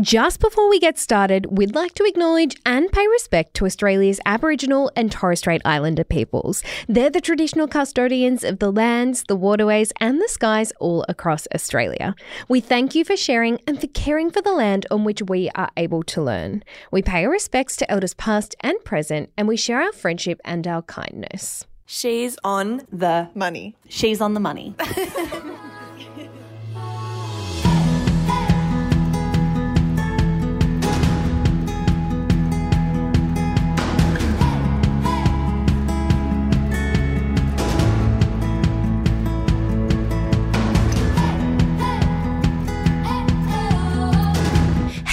Just before we get started, we'd like to acknowledge and pay respect to Australia's Aboriginal and Torres Strait Islander peoples. They're the traditional custodians of the lands, the waterways, and the skies all across Australia. We thank you for sharing and for caring for the land on which we are able to learn. We pay our respects to elders past and present, and we share our friendship and our kindness. She's on the money. She's on the money.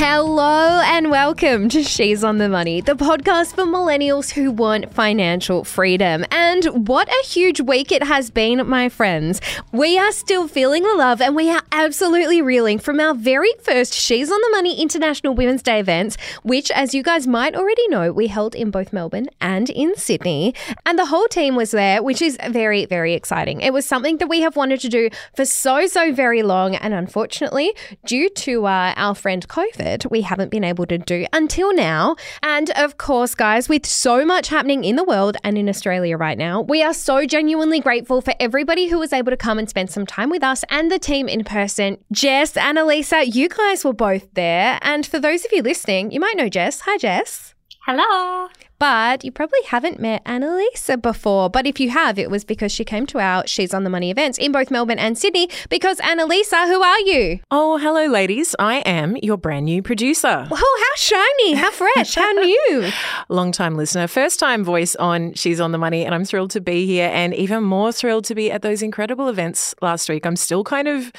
Hello and welcome to She's on the Money, the podcast for millennials who want financial freedom. And what a huge week it has been, my friends. We are still feeling the love and we are absolutely reeling from our very first She's on the Money International Women's Day event, which, as you guys might already know, we held in both Melbourne and in Sydney. And the whole team was there, which is very, very exciting. It was something that we have wanted to do for so, so very long. And unfortunately, due to uh, our friend COVID, we haven't been able to do until now. And of course, guys, with so much happening in the world and in Australia right now, we are so genuinely grateful for everybody who was able to come and spend some time with us and the team in person. Jess, Annalisa, you guys were both there. And for those of you listening, you might know Jess. Hi, Jess. Hello. But you probably haven't met Annalisa before. But if you have, it was because she came to our She's on the Money events in both Melbourne and Sydney. Because Annalisa, who are you? Oh, hello, ladies. I am your brand new producer. Oh, how shiny, how fresh, how new. Long time listener, first time voice on She's on the Money. And I'm thrilled to be here and even more thrilled to be at those incredible events last week. I'm still kind of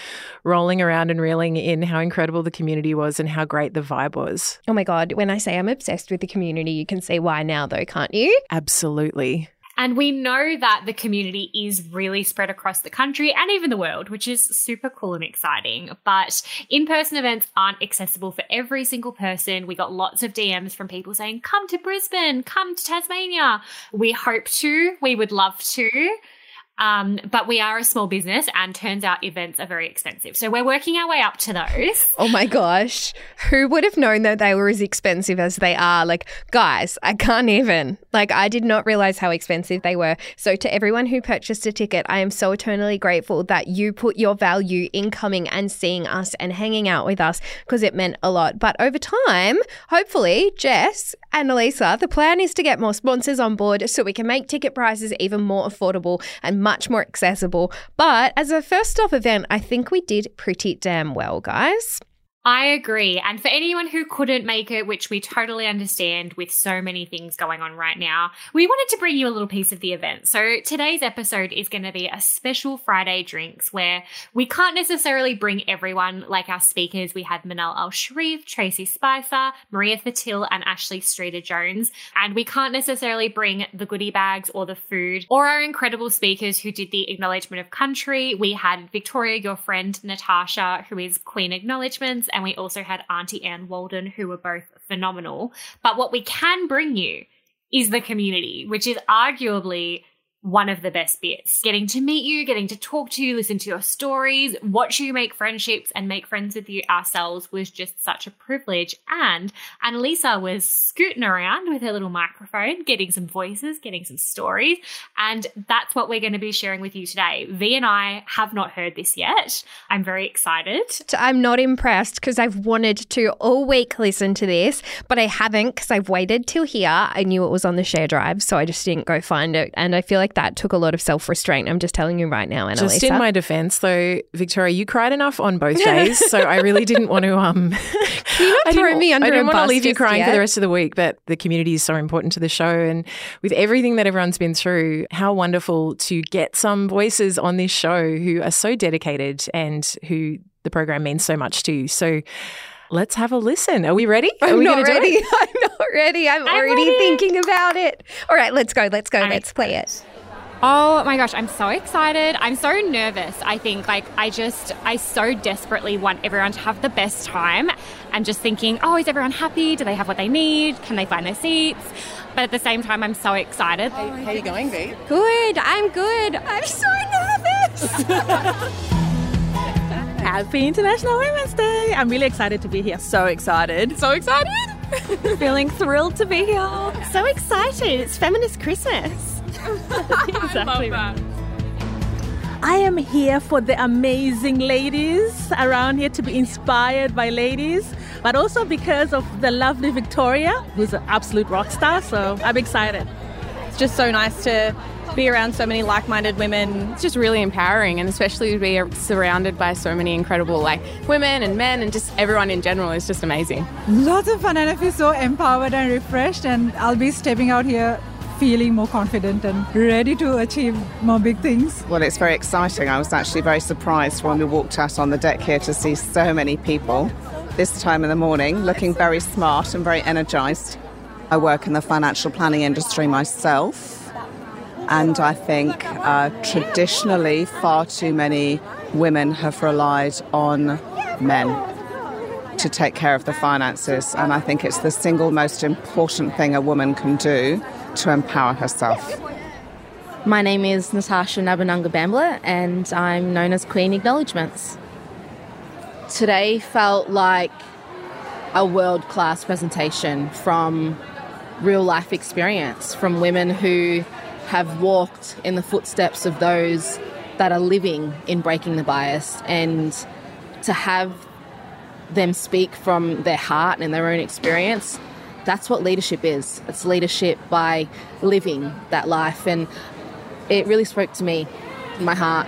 rolling around and reeling in how incredible the community was and how great the vibe was. Oh my God, when I say I'm obsessed with the community, you can see why now, though, can't you? Absolutely. And we know that the community is really spread across the country and even the world, which is super cool and exciting. But in person events aren't accessible for every single person. We got lots of DMs from people saying, come to Brisbane, come to Tasmania. We hope to, we would love to. Um, but we are a small business and turns out events are very expensive. So we're working our way up to those. Oh my gosh. Who would have known that they were as expensive as they are? Like, guys, I can't even. Like, I did not realize how expensive they were. So, to everyone who purchased a ticket, I am so eternally grateful that you put your value in coming and seeing us and hanging out with us because it meant a lot. But over time, hopefully, Jess and Elisa, the plan is to get more sponsors on board so we can make ticket prices even more affordable and much more accessible. But as a first stop event, I think we did pretty damn well, guys. I agree. And for anyone who couldn't make it, which we totally understand with so many things going on right now, we wanted to bring you a little piece of the event. So today's episode is going to be a special Friday drinks where we can't necessarily bring everyone like our speakers. We had Manal Al Sharif, Tracey Spicer, Maria Thattil, and Ashley Streeter Jones. And we can't necessarily bring the goodie bags or the food or our incredible speakers who did the acknowledgement of country. We had Victoria, your friend, Natasha, who is Queen Acknowledgements and we also had Auntie Anne Walden, who were both phenomenal. But what we can bring you is the community, which is arguably one of the best bits. Getting to meet you, getting to talk to you, listen to your stories, watch you make friendships and make friends with you ourselves was just such a privilege. And Annalisa was scooting around with her little microphone, getting some voices, getting some stories. And that's what we're going to be sharing with you today. V and I have not heard this yet. I'm very excited. I'm not impressed because I've wanted to all week listen to this, but I haven't because I've waited till here. I knew it was on the share drive, so I just didn't go find it. And I feel like that took a lot of self restraint. I'm just telling you right now, Annalisa. Just in my defense, though, Victoria, you cried enough on both days, so I really didn't want to. Um, Can you not throw me under I a didn't want to leave you just crying for the rest of the week, but the community is so important to the show, and with everything that everyone's been through, how wonderful to get some voices on this show who are so dedicated and who the program means so much to. So. Let's have a listen. Are we ready? Are I'm we not gonna do ready. it? I'm not ready. I'm, already ready. thinking about it. All right, let's go. Let's go. I'm let's play it. Oh my gosh, I'm so excited. I'm so nervous. I think like I just I so desperately want everyone to have the best time and just thinking, "Oh, is everyone happy? Do they have what they need? Can they find their seats?" But at the same time, I'm so excited. How are you going, V? Good. I'm good. I'm so nervous. Happy International Women's Day. I'm really excited to be here. So excited. So excited. Feeling thrilled to be here. So excited. It's Feminist Christmas. exactly. I I am here for the amazing ladies around here to be inspired by ladies, but also because of the lovely Victoria, who's an absolute rock star. So I'm excited. It's just so nice to be around so many like-minded women. It's just really empowering, and especially to be surrounded by so many incredible like women and men, and just everyone in general is just amazing. Lots of fun, and I feel so empowered and refreshed. And I'll be stepping out here feeling more confident and ready to achieve more big things. Well, it's very exciting. I was actually very surprised when we walked out on the deck here to see so many people this time in the morning looking very smart and very energized. I work in the financial planning industry myself. And I think uh, traditionally, far too many women have relied on men to take care of the finances. And I think it's the single most important thing a woman can do to empower herself. My name is Natasha Nabanunga Bambler, and I'm known as Queen Acknowledgements. Today felt like a world class presentation from real life experience from women who have walked in the footsteps of those that are living in breaking the bias and to have them speak from their heart and their own experience that's what leadership is. It's leadership by living that life. And it really spoke to me my heart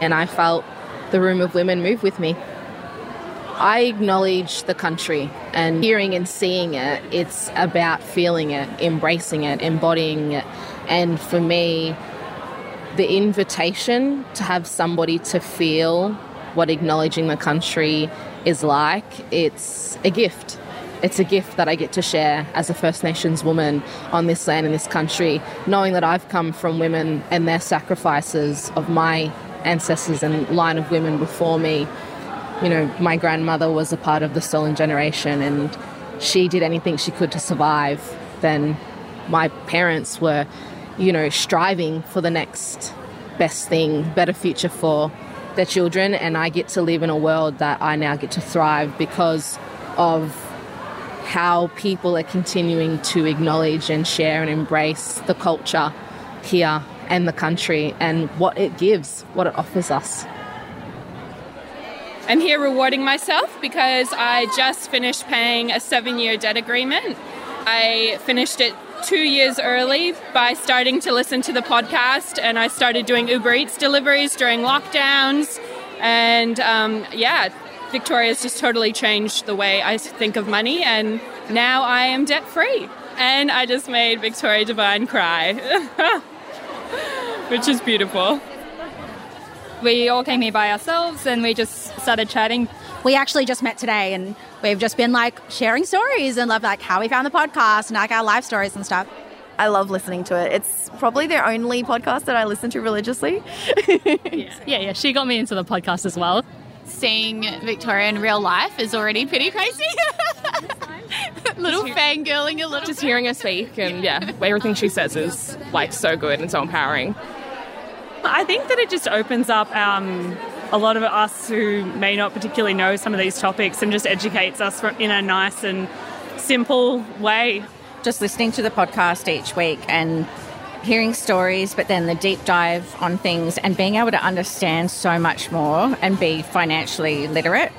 and i felt the room of women move with me. I acknowledge the country and hearing and seeing it. It's about feeling it embracing it embodying it and for me, the invitation to have somebody to feel what acknowledging the country is like, it's a gift. It's a gift that I get to share as a First Nations woman on this land in this country, knowing that I've come from women and their sacrifices of my ancestors and line of women before me. You know, my grandmother was a part of the stolen generation and she did anything she could to survive. Then my parents were you know, striving for the next best thing, better future for their children. And I get to live in a world that I now get to thrive because of how people are continuing to acknowledge and share and embrace the culture here and the country and what it gives, what it offers us. I'm here rewarding myself because I just finished paying a seven year debt agreement. I finished it two years early by starting to listen to the podcast, and I started doing Uber Eats deliveries during lockdowns. And um, yeah, Victoria's just totally changed the way I think of money, and now I am debt free. And I just made Victoria Devine cry, which is beautiful. We all came here by ourselves and we just started chatting. We actually just met today and we've just been like sharing stories and love like how we found the podcast and like our life stories and stuff. I love listening to it. It's probably the only podcast that I listen to religiously. yeah. yeah, yeah. She got me into the podcast as well. Seeing Victoria in real life is already pretty crazy. little fangirling a little. Just hearing her speak and yeah, everything she says is like so good and so empowering. I think that it just opens up um, a lot of us who may not particularly know some of these topics and just educates us in a nice and simple way. Just listening to the podcast each week and hearing stories, but then the deep dive on things and being able to understand so much more and be financially literate.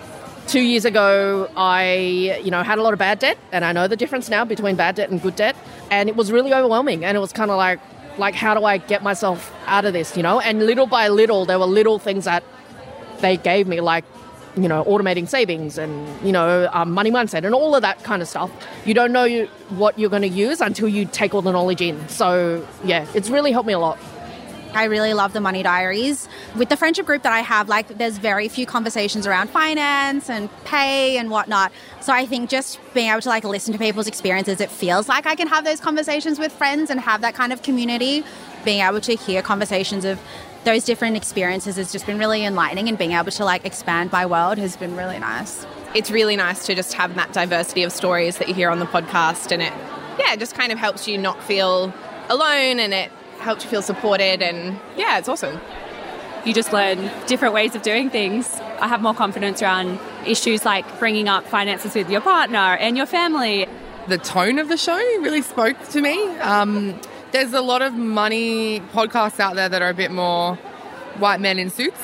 Two years ago, I, you know, had a lot of bad debt, and I know the difference now between bad debt and good debt, and it was really overwhelming. And it was kind of like, like, how do I get myself out of this, you know? And little by little, there were little things that they gave me, like, you know, automating savings and, you know, um, money mindset and all of that kind of stuff. You don't know you, what you're going to use until you take all the knowledge in. So, yeah, it's really helped me a lot. I really love the money diaries. With the friendship group that I have, like there's very few conversations around finance and pay and whatnot. So I think just being able to like listen to people's experiences, it feels like I can have those conversations with friends and have that kind of community. Being able to hear conversations of those different experiences has just been really enlightening and being able to like expand my world has been really nice. It's really nice to just have that diversity of stories that you hear on the podcast and it yeah, it just kind of helps you not feel alone and it helps you feel supported and yeah, it's awesome. You just learn different ways of doing things I have more confidence around issues like bringing up finances with your partner and your family. The tone of the show really spoke to me. Um, there's a lot of money podcasts out there that are a bit more white men in suits.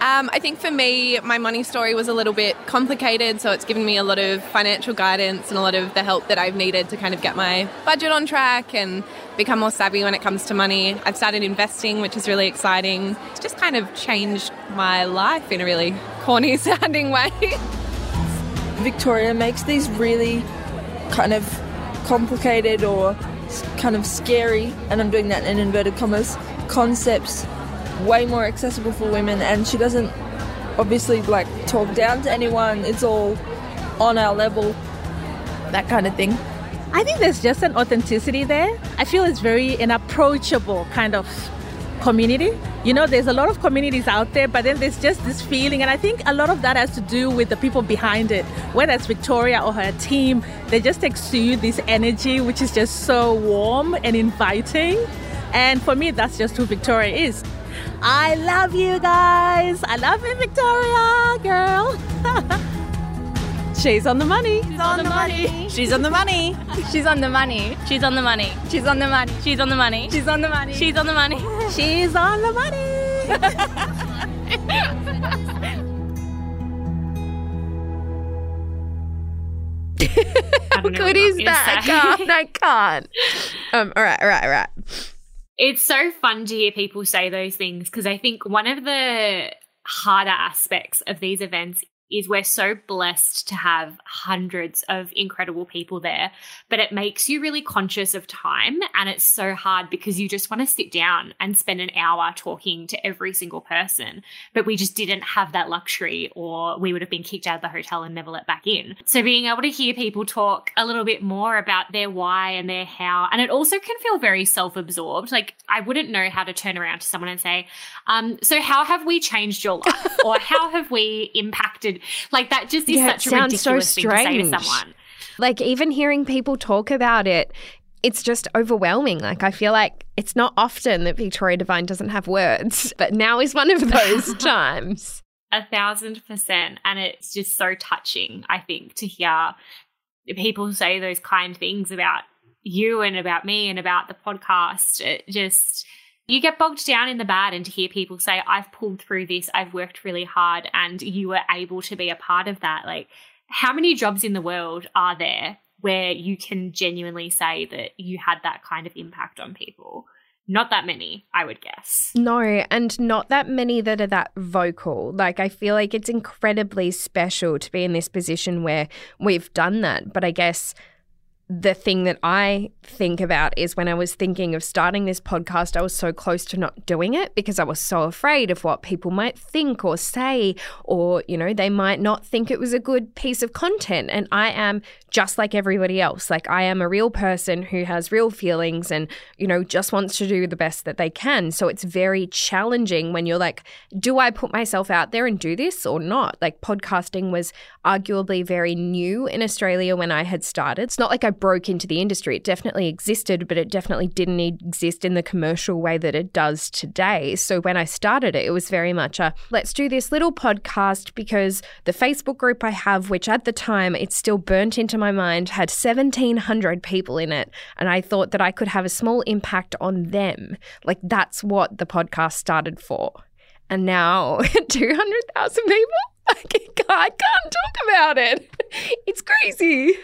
Um, I think for me, my money story was a little bit complicated, so it's given me a lot of financial guidance and a lot of the help that I've needed to kind of get my budget on track and become more savvy when it comes to money. I've started investing, which is really exciting. It's just kind of changed my life in a really corny sounding way. Victoria makes these really kind of complicated or kind of scary, and I'm doing that in inverted commas, concepts way more accessible for women and she doesn't obviously like talk down to anyone it's all on our level that kind of thing I think there's just an authenticity there. I feel it's very an approachable kind of community. You know, there's a lot of communities out there, but then there's just this feeling, and I think a lot of that has to do with the people behind it, whether it's Victoria or her team. They just exude this energy, which is just so warm and inviting. And for me, that's just who Victoria is. I love you guys. I love you, Victoria, girl. She's on the money. She's on the money. She's on the money. She's on the money. She's on the money. She's on the money. She's on the money. She's on the money. She's on the money. She's on the money. How good is that? I can't. I can't. Um, all right, all right, all right. It's so fun to hear people say those things because I think one of the harder aspects of these events is we're so blessed to have hundreds of incredible people there, but it makes you really conscious of time. And it's so hard because you just want to sit down and spend an hour talking to every single person. But we just didn't have that luxury, or we would have been kicked out of the hotel and never let back in. So being able to hear people talk a little bit more about their why and their how, and it also can feel very self absorbed. Like I wouldn't know how to turn around to someone and say, um, So how have we changed your life? or how have we impacted? Like that just is Yeah, such a sounds so ridiculous thing to say to strange. someone. Like even hearing people talk about it, it's just overwhelming. Like I feel like it's not often that Victoria Devine doesn't have words, but now is one of those times. A thousand percent. And it's just so touching, I think, to hear people say those kind things about you and about me and about the podcast. It just, you get bogged down in the bad and to hear people say, I've pulled through this, I've worked really hard, and you were able to be a part of that. Like, how many jobs in the world are there where you can genuinely say that you had that kind of impact on people? Not that many, I would guess. No, and not that many that are that vocal. Like, I feel like it's incredibly special to be in this position where we've done that. But I guess the thing that I think about is when I was thinking of starting this podcast, I was so close to not doing it because I was so afraid of what people might think or say, or, you know, they might not think it was a good piece of content. And I am just like everybody else. Like, I am a real person who has real feelings and, you know, just wants to do the best that they can. So it's very challenging when you're like, do I put myself out there and do this or not? Like, podcasting was arguably very new in Australia when I had started. It's not like I broke into the industry. It definitely existed, but it definitely didn't exist in the commercial way that it does today. So when I started it, it was very much a let's do this little podcast because the Facebook group I have, which at the time it's still burnt into my mind, had 1,700 people in it. And I thought that I could have a small impact on them. Like that's what the podcast started for. And now 200,000 people? I can't, I can't talk about it. It's crazy.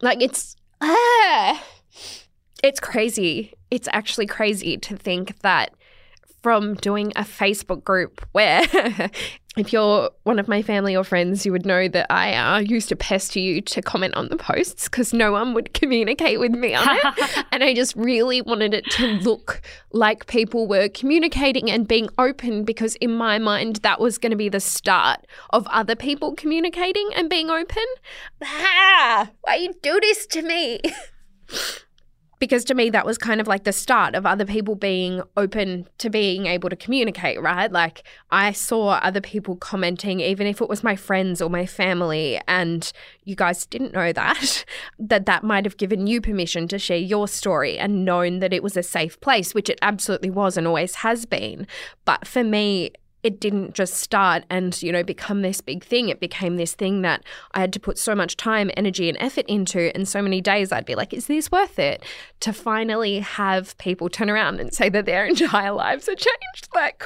Like it's ah, it's crazy. It's actually crazy to think that from doing a Facebook group where if you're one of my family or friends, you would know that I uh, used to pester you to comment on the posts because no one would communicate with me on it. and I just really wanted it to look like people were communicating and being open because in my mind, that was going to be the start of other people communicating and being open. Ah, why you do this to me? because to me that was kind of like the start of other people being open to being able to communicate right? Like i saw other people commenting even if it was my friends or my family and you guys didn't know that that that might have given you permission to share your story and known that it was a safe place which it absolutely was and always has been. But for me it didn't just start and, you know, become this big thing. It became this thing that I had to put so much time, energy, and effort into. And so many days I'd be like, is this worth it? To finally have people turn around and say that their entire lives are changed. Like,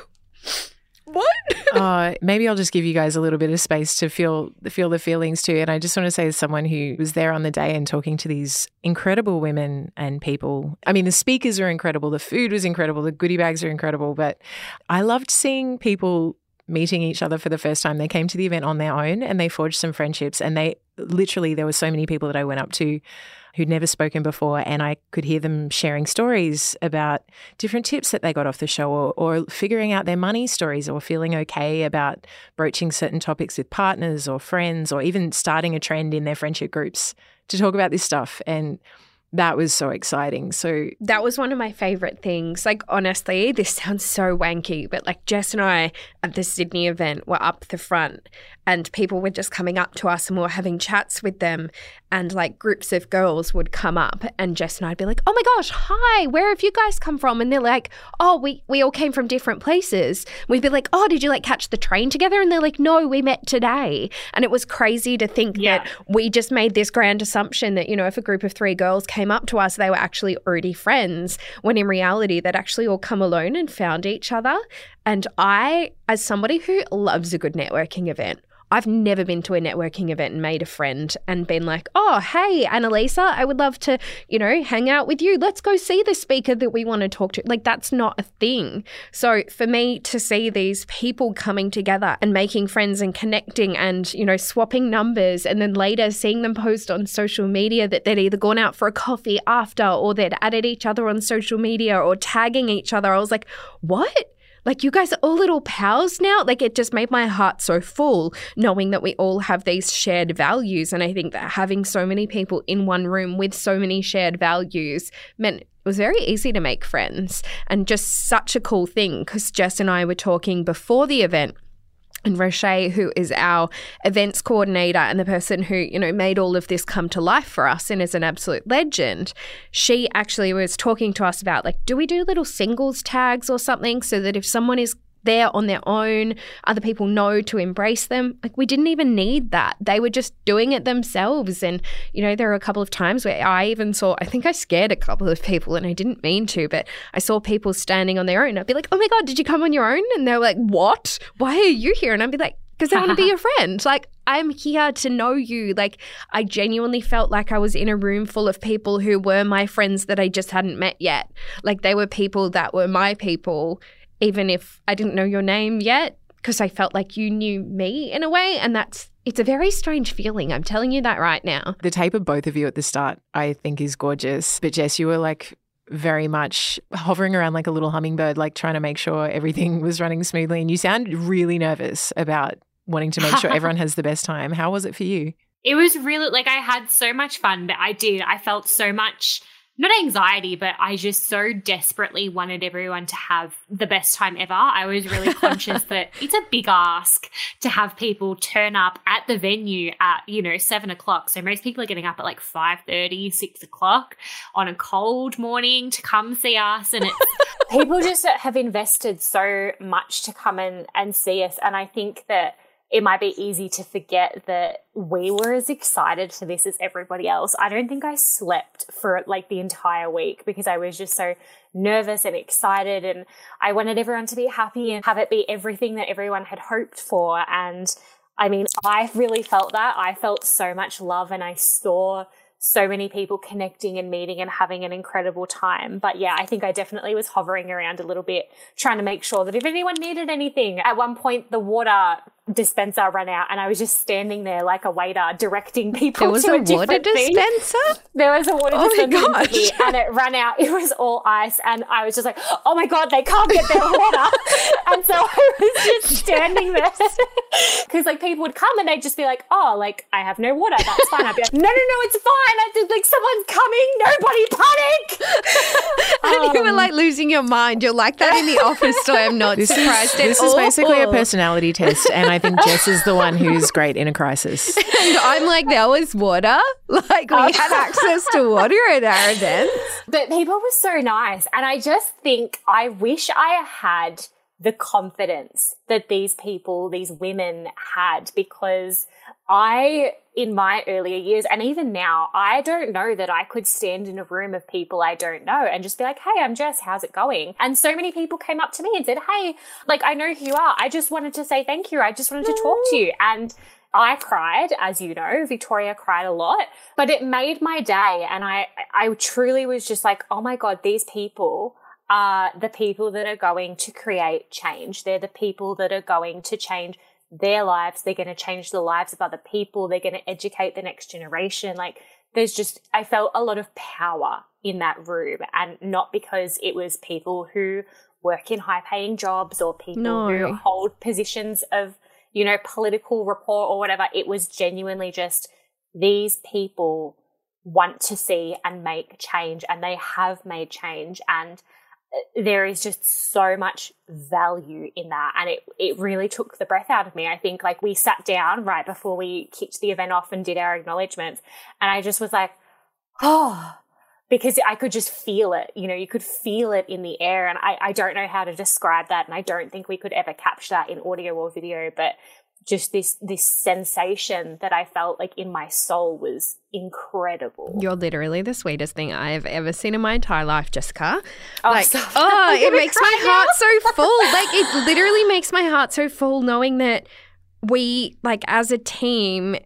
what? uh, maybe I'll just give you guys a little bit of space to feel feel the feelings too. And I just want to say, as someone who was there on the day and talking to these incredible women and people, I mean, the speakers are incredible, the food was incredible, the goodie bags are incredible, but I loved seeing people meeting each other for the first time. They came to the event on their own and they forged some friendships. And they literally, there were so many people that I went up to who'd never spoken before, and I could hear them sharing stories about different tips that they got off the show or, or figuring out their money stories or feeling okay about broaching certain topics with partners or friends or even starting a trend in their friendship groups to talk about this stuff. And that was so exciting. So that was one of my favorite things. Like honestly, this sounds so wanky, but like Jess and I at the Sydney event were up the front and people were just coming up to us and we were having chats with them and like groups of girls would come up and Jess and I'd be like, "Oh my gosh, hi, where have you guys come from?" And they're like, "Oh, we we all came from different places." We'd be like, "Oh, did you like catch the train together?" And they're like, "No, we met today." And it was crazy to think yeah. that we just made this grand assumption that, you know, if a group of 3 girls came up to us, they were actually already friends, when in reality they'd actually all come alone and found each other. And I as somebody who loves a good networking event, I've never been to a networking event and made a friend and been like, oh, hey, Annalisa, I would love to, you know, hang out with you. Let's go see the speaker that we want to talk to. Like, that's not a thing. So, for me to see these people coming together and making friends and connecting and, you know, swapping numbers and then later seeing them post on social media that they'd either gone out for a coffee after or they'd added each other on social media or tagging each other, I was like, what? Like you guys are all little pals now. Like it just made my heart so full knowing that we all have these shared values. And I think that having so many people in one room with so many shared values meant it was very easy to make friends and just such a cool thing because Jess and I were talking before the event and Roche, who is our events coordinator and the person who, you know, made all of this come to life for us and is an absolute legend, she actually was talking to us about like, do we do little singles tags or something so that if someone is there on their own. Other people know to embrace them. Like we didn't even need that. They were just doing it themselves. And, you know, there were a couple of times where I even saw, I think I scared a couple of people and I didn't mean to, but I saw people standing on their own. I'd be like, oh my God, did you come on your own? And they're like, what? Why are you here? And I'd be like, because I want to be your friend. Like, I'm here to know you. Like, I genuinely felt like I was in a room full of people who were my friends that I just hadn't met yet. Like, they were people that were my people even if I didn't know your name yet, because I felt like you knew me in a way. And that's, it's a very strange feeling. I'm telling you that right now. The tape of both of you at the start, I think, is gorgeous. But Jess, you were like, very much hovering around like a little hummingbird, like trying to make sure everything was running smoothly. And you sound really nervous about wanting to make sure everyone has the best time. How was it for you? It was really like I had so much fun, but I did. I felt so much not anxiety, but I just so desperately wanted everyone to have the best time ever. I was really conscious that it's a big ask to have people turn up at the venue at, you know, seven o'clock. So most people are getting up at like 5.30, 6 o'clock on a cold morning to come see us. And it's, people just have invested so much to come in and see us. And I think that it might be easy to forget that we were as excited for this as everybody else. I don't think I slept for like the entire week because I was just so nervous and excited and I wanted everyone to be happy and have it be everything that everyone had hoped for. And I mean, I really felt that. I felt so much love and I saw so many people connecting and meeting and having an incredible time. But yeah, I think I definitely was hovering around a little bit, trying to make sure that if anyone needed anything, at one point the water dispenser ran out and I was just standing there like a waiter directing people there was to a, a water dispenser? Thing. There was a water oh dispenser my gosh. and it ran out. It was all ice and I was just like, oh my God, they can't get their water. and so I was just standing there because like people would come and they'd just be like, oh, like I have no water. That's fine. I'd be like, no, no, no, it's fine. I just like someone's coming. Nobody panic. and um, you were like losing your mind. You're like that in the office, so I'm not this surprised is, This all. is basically a personality test and I think Jess is the one who's great in a crisis. And I'm like, there was water. Like we had access to water at our events. But people were so nice. And I just think I wish I had the confidence that these people, these women had because I, in my earlier years, and even now, I don't know that I could stand in a room of people I don't know and just be like, hey, I'm Jess, how's it going? And so many people came up to me and said, hey, like, I know who you are. I just wanted to say thank you. I just wanted to talk to you. And I cried, as you know, Victoria cried a lot, but it made my day. And I, I truly was just like, oh my God, these people are the people that are going to create change. They're the people that are going to change their lives. They're going to change the lives of other people. They're going to educate the next generation. Like there's just, I felt a lot of power in that room and not because it was people who work in high paying jobs or people No. who hold positions of, you know, political rapport or whatever. It was genuinely just these people want to see and make change and they have made change and there is just so much value in that. And it it really took the breath out of me. I think like we sat down right before we kicked the event off and did our acknowledgements and i just was like oh because i could just feel it you know you could feel it in the air. And i, I don't know how to describe that. And i don't think we could ever capture that in audio or video. But just this this sensation that i felt like in my soul was incredible You're literally the sweetest thing I've ever seen in my entire life, Jessica. Oh, like, stop. oh, it makes my heart so full. Like, it literally makes my heart so full knowing that we, like, as a team,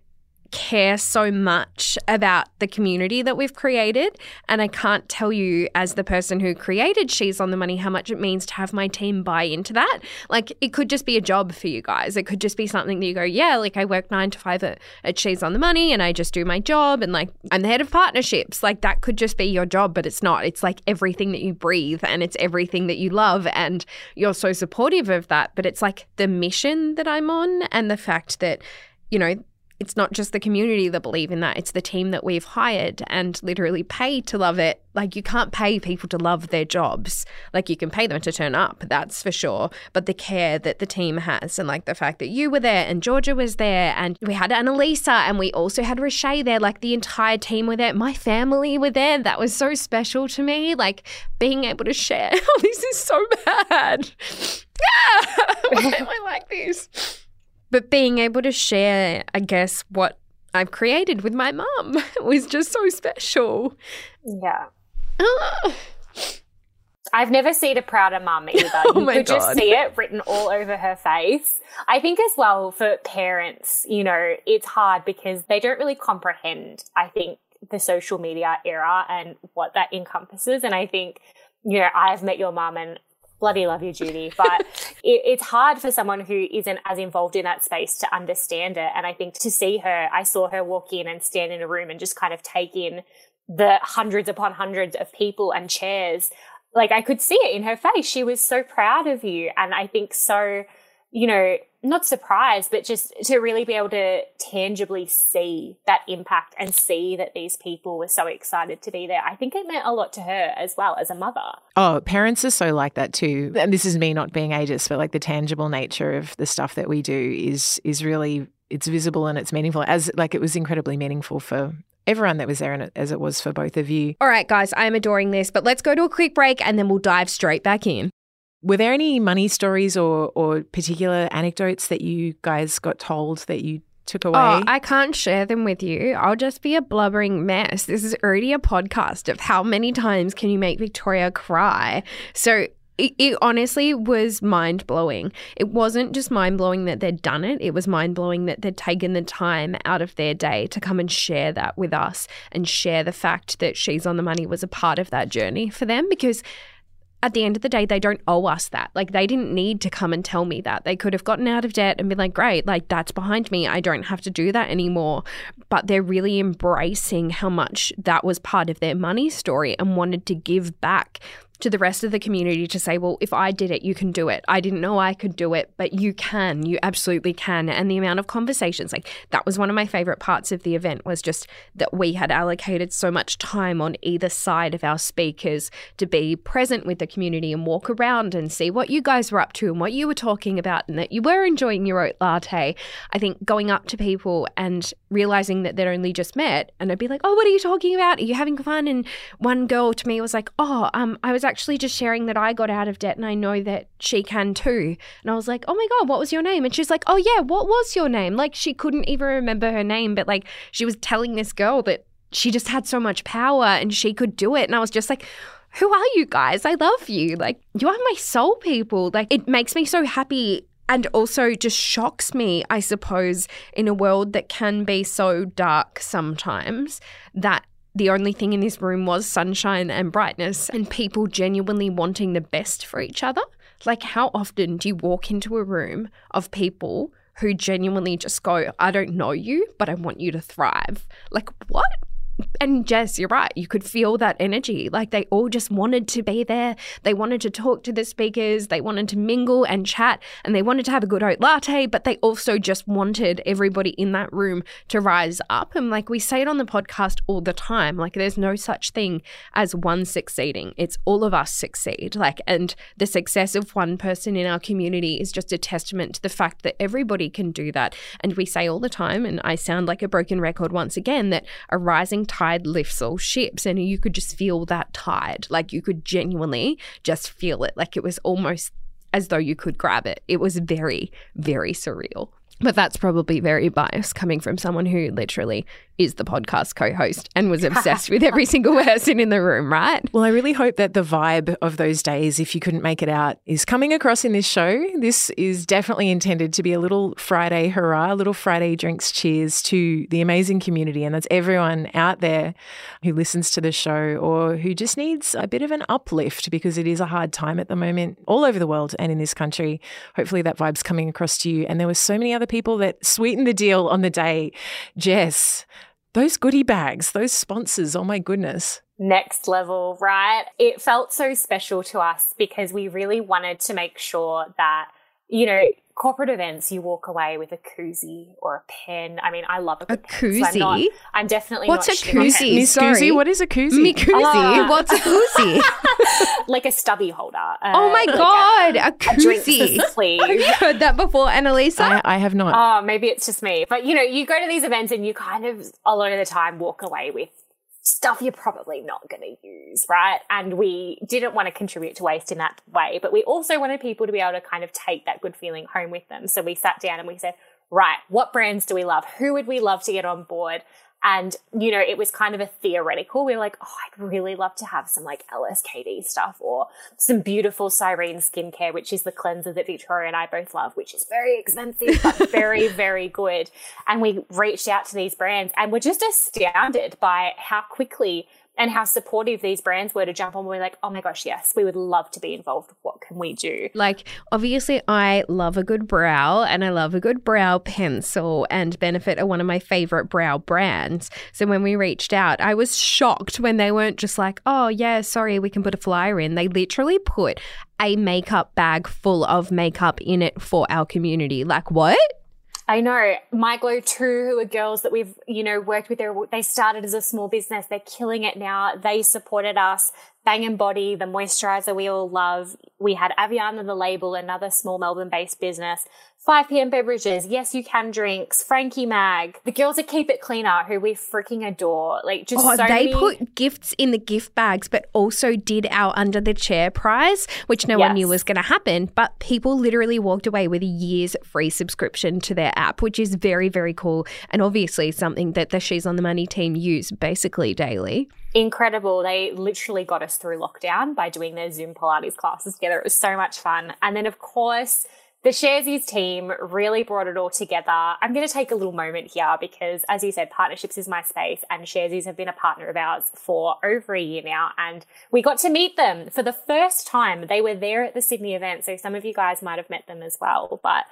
care so much about the community that we've created. And I can't tell you, as the person who created She's on the Money, how much it means to have my team buy into that. Like, it could just be a job for you guys. It could just be something that you go, yeah, like I work nine to five at, at She's on the Money and I just do my job. And like, I'm the head of partnerships. Like, that could just be your job, but it's not. It's like everything that you breathe and it's everything that you love. And you're so supportive of that. But it's like the mission that I'm on and the fact that, you know, it's not just the community that believe in that it's the team that we've hired and literally pay to love it. Like you can't pay people to love their jobs. Like you can pay them to turn up that's for sure. But the care that the team has and like the fact that you were there and georgia was there and we had annalisa and we also had Roche there. Like the entire team were there. My family were there. That was so special to me. Like being able to share. Oh this is so bad. Why am i like this but being able to share, I guess, what I've created with my mum was just so special. Yeah. Ah. I've never seen a prouder mum either. Oh you could just see it written all over her face. I think as well for parents, you know, it's hard because they don't really comprehend, I think, the social media era and what that encompasses. And I think, you know, I've met your mum and bloody love you, Judy, but it, it's hard for someone who isn't as involved in that space to understand it. And I think to see her, I saw her walk in and stand in a room and just kind of take in the hundreds upon hundreds of people and chairs. Like I could see it in her face. She was so proud of you. And I think so, you know, not surprised, but just to really be able to tangibly see that impact and see that these people were so excited to be there. I think it meant a lot to her as well as a mother. Oh, parents are so like that too. And this is me not being ageist, but like the tangible nature of the stuff that we do is is really it's visible and it's meaningful. As like it was incredibly meaningful for everyone that was there, and it, as it was for both of you. All right, guys, I'm adoring this, but let's go to a quick break and then we'll dive straight back in. Were there any money stories or or particular anecdotes that you guys got told that you took oh, away? Oh, I can't share them with you. I'll just be a blubbering mess. This is already a podcast of how many times can you make Victoria cry. So it, it honestly was mind blowing. It wasn't just mind blowing that they'd done it, it was mind blowing that they'd taken the time out of their day to come and share that with us and share the fact that She's on the Money was a part of that journey for them because at the end of the day, they don't owe us that. Like, they didn't need to come and tell me that. They could have gotten out of debt and been like, great, like, that's behind me. I don't have to do that anymore. But they're really embracing how much that was part of their money story and wanted to give back to the rest of the community to say, well, if I did it, you can do it. I didn't know I could do it, but you can. You absolutely can. And the amount of conversations, like that was one of my favorite parts of the event was just that we had allocated so much time on either side of our speakers to be present with the community and walk around and see what you guys were up to and what you were talking about and that you were enjoying your oat latte. I think going up to people and realizing that they'd only just met and I'd be like, oh, what are you talking about? Are you having fun? And one girl to me was like, oh, um, I was actually just sharing that I got out of debt and I know that she can too. And I was like, oh my God, what was your name? And she's like, oh yeah, what was your name? Like she couldn't even remember her name, but like she was telling this girl that she just had so much power and she could do it. And I was just like, who are you guys? I love you. Like, you are my soul people. Like, it makes me so happy and also just shocks me, I suppose, in a world that can be so dark sometimes, that the only thing in this room was sunshine and brightness and people genuinely wanting the best for each other. Like, how often do you walk into a room of people who genuinely just go, I don't know you, but I want you to thrive? Like, what? And Jess, you're right. You could feel that energy. Like they all just wanted to be there. They wanted to talk to the speakers. They wanted to mingle and chat and they wanted to have a good oat latte, but they also just wanted everybody in that room to rise up. And like we say it on the podcast all the time, like there's no such thing as one succeeding. It's all of us succeed. Like, and the success of one person in our community is just a testament to the fact that everybody can do that. And we say all the time, and I sound like a broken record once again, that a rising tide lifts all ships. And you could just feel that tide. Like you could genuinely just feel it. Like it was almost as though you could grab it. It was very, very surreal. But that's probably very biased coming from someone who literally is the podcast co host and was obsessed with every single person in the room, right? Well, I really hope that the vibe of those days, if you couldn't make it out, is coming across in this show. This is definitely intended to be a little Friday hurrah, a little Friday drinks cheers to the amazing community. And that's everyone out there who listens to the show or who just needs a bit of an uplift because it is a hard time at the moment all over the world and in this country. Hopefully that vibe's coming across to you. And there were so many other people that sweetened the deal on the day. Jess, those goodie bags, those sponsors, oh my goodness. Next level, right? It felt so special to us because we really wanted to make sure that, you know, corporate events, you walk away with a koozie or a pen. I mean, I love a, a koozie. So I'm, not, I'm, definitely What's not a koozie? Miss Koozie, what is a koozie? Me koozie. Uh, What's a koozie? like a stubby holder. Uh, oh my like god, a, a koozie! A have you heard that before, Annalisa? I, I have not. Oh, maybe it's just me. But you know, you go to these events and you kind of a lot of the time walk away with stuff you're probably not going to use, right? And we didn't want to contribute to waste in that way, but we also wanted people to be able to kind of take that good feeling home with them. So we sat down and we said, right, what brands do we love? Who would we love to get on board? And, you know, it was kind of a theoretical. We were like, oh, I'd really love to have some like LSKD stuff or some beautiful Cyrene skincare, which is the cleanser that Victoria and I both love, which is very expensive, but very, very good. And we reached out to these brands and we're just astounded by how quickly and how supportive these brands were to jump on. We're like, oh my gosh, yes, we would love to be involved. What can we do? Like, obviously, I love a good brow and I love a good brow pencil, and Benefit are one of my favorite brow brands. So when we reached out, I was shocked when they weren't just like, oh, yeah, sorry, we can put a flyer in. They literally put a makeup bag full of makeup in it for our community. Like, what? I know. My Glow 2, who are girls that we've, you know, worked with, they started as a small business. They're killing it now. They supported us. Bang and Body, the moisturizer we all love. We had Aviana the label, another small Melbourne based business. 5 p.m. beverages. Yes, you can drinks. Frankie Mag. The girls at Keep It Cleaner, who we freaking adore. Like just oh, so they many... put gifts in the gift bags, but also did our under the chair prize, which no yes. one knew was going to happen. But people literally walked away with a year's free subscription to their app, which is very, very cool. And obviously something that the She's on the Money team use basically daily incredible. They literally got us through lockdown by doing their Zoom Pilates classes together. It was so much fun. And then, of course, the Sharesies team really brought it all together. I'm going to take a little moment here because, as you said, partnerships is my space, and Sharesies have been a partner of ours for over a year now. And we got to meet them for the first time. They were there at the Sydney event, so some of you guys might have met them as well. But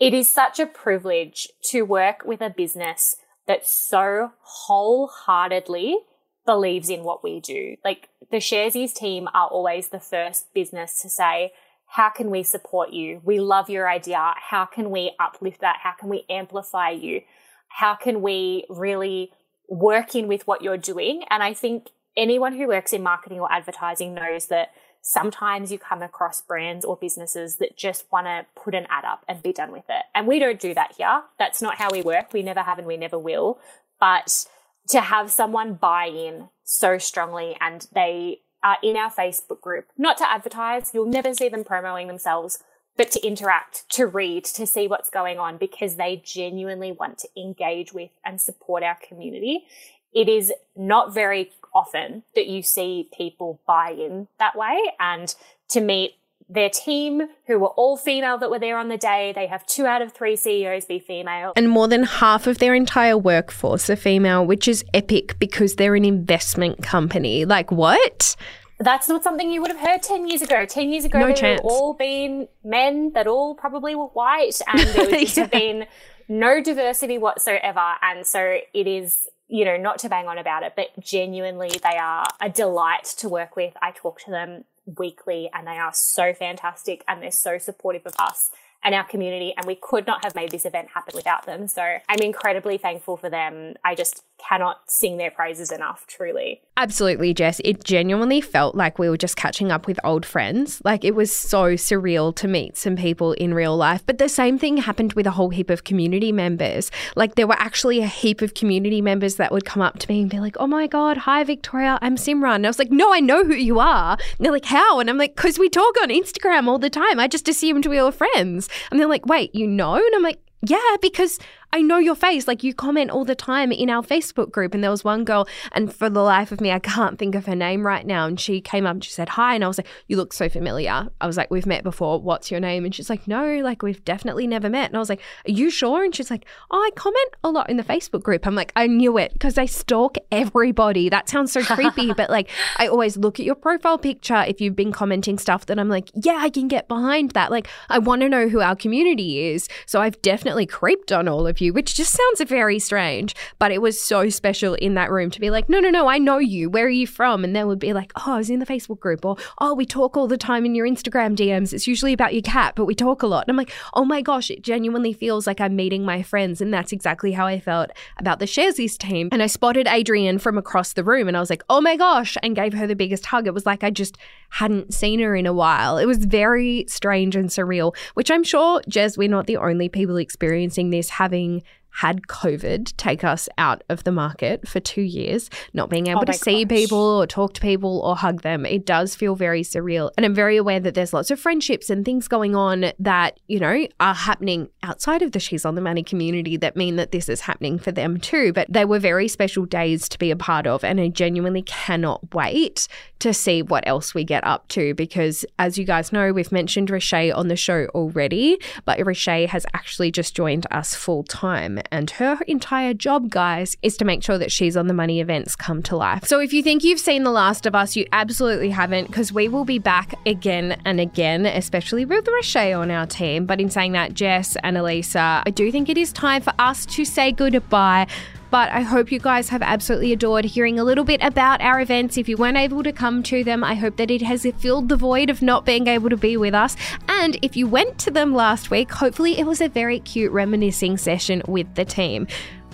it is such a privilege to work with a business that so wholeheartedly believes in what we do. Like the Sharesies team are always the first business to say, how can we support you? We love your idea. How can we uplift that? How can we amplify you? How can we really work in with what you're doing? And I think anyone who works in marketing or advertising knows that sometimes you come across brands or businesses that just want to put an ad up and be done with it. And we don't do that here. That's not how we work. We never have and we never will. But to have someone buy in so strongly and they are in our Facebook group, not to advertise. You'll never see them promoting themselves, but to interact, to read, to see what's going on because they genuinely want to engage with and support our community. It is not very often that you see people buy in that way and to meet their team, who were all female that were there on the day. They have two out of three CEOs be female. And more than half of their entire workforce are female, which is epic because they're an investment company. Like, what? That's not something you would have heard 10 years ago. 10 years ago, No they chance. would all been men that all probably were white and there would just have been no diversity whatsoever. And so it is, you know, not to bang on about it, but genuinely they are a delight to work with. I talk to them weekly and they are so fantastic and they're so supportive of us and our community. And we could not have made this event happen without them. So I'm incredibly thankful for them. I just cannot sing their praises enough, truly. Absolutely, Jess. It genuinely felt like we were just catching up with old friends. Like it was so surreal to meet some people in real life. But the same thing happened with a whole heap of community members. Like there were actually a heap of community members that would come up to me and be like, oh my God, hi, Victoria, I'm Simran. And I was like, no, I know who you are. And they're like, how? And I'm like, because we talk on Instagram all the time. I just assumed we were friends. And they're like, wait, you know? And I'm like, yeah, because I know your face. Like you comment all the time in our Facebook group. And there was one girl, and for the life of me, I can't think of her name right now. And she came up and she said hi. And I was like, You look so familiar. I was like, We've met before. What's your name? And she's like, No, like we've definitely never met. And I was like, Are you sure? And she's like, Oh, I comment a lot in the Facebook group. I'm like, I knew it because I stalk everybody. That sounds so creepy. but like, I always look at your profile picture if you've been commenting stuff that I'm like, Yeah, I can get behind that. Like, I want to know who our community is. So I've definitely creeped on all of you, which just sounds very strange. But it was so special in that room to be like, no, no, no, I know you. Where are you from? And they would be like, oh, I was in the Facebook group, or oh, we talk all the time in your Instagram DMs. It's usually about your cat, but we talk a lot. And I'm like, oh my gosh, it genuinely feels like I'm meeting my friends. And that's exactly how I felt about the Sharesies team. And I spotted Adrienne from across the room and I was like, oh my gosh, and gave her the biggest hug. It was like I just hadn't seen her in a while. It was very strange and surreal, which I'm sure, Jez, we're not the only people experiencing this having being had COVID take us out of the market for two years, not being able Oh to see gosh. people or talk to people or hug them. It does feel very surreal. And I'm very aware that there's lots of friendships and things going on that, you know, are happening outside of the She's on the Money community that mean that this is happening for them too. But they were very special days to be a part of. And I genuinely cannot wait to see what else we get up to because, as you guys know, we've mentioned Rashay on the show already, but Rashay has actually just joined us full time. And her entire job, guys, is to make sure that She's on the Money events come to life. So if you think you've seen The Last of Us, you absolutely haven't because we will be back again and again, especially with Rashay on our team. But in saying that, Jess and Elisa, I do think it is time for us to say goodbye. But I hope you guys have absolutely adored hearing a little bit about our events. If you weren't able to come to them, I hope that it has filled the void of not being able to be with us. And if you went to them last week, hopefully it was a very cute reminiscing session with the team.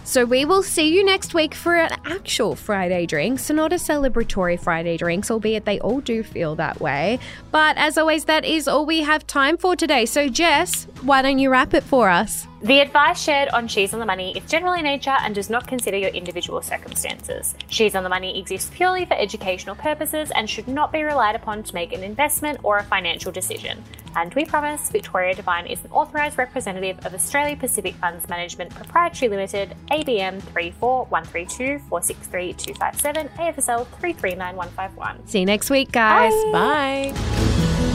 So we will see you next week for an actual Friday drink. So not a celebratory Friday drinks, albeit they all do feel that way. But as always, that is all we have time for today. So Jess, why don't you wrap it for us? The advice shared on She's on the Money is general in nature and does not consider your individual circumstances. She's on the Money exists purely for educational purposes and should not be relied upon to make an investment or a financial decision. And we promise Victoria Devine is an authorised representative of Australia Pacific Funds Management Proprietary Limited, ABN 34132 463 257, AFSL 339151. See you next week, guys. Bye. Bye.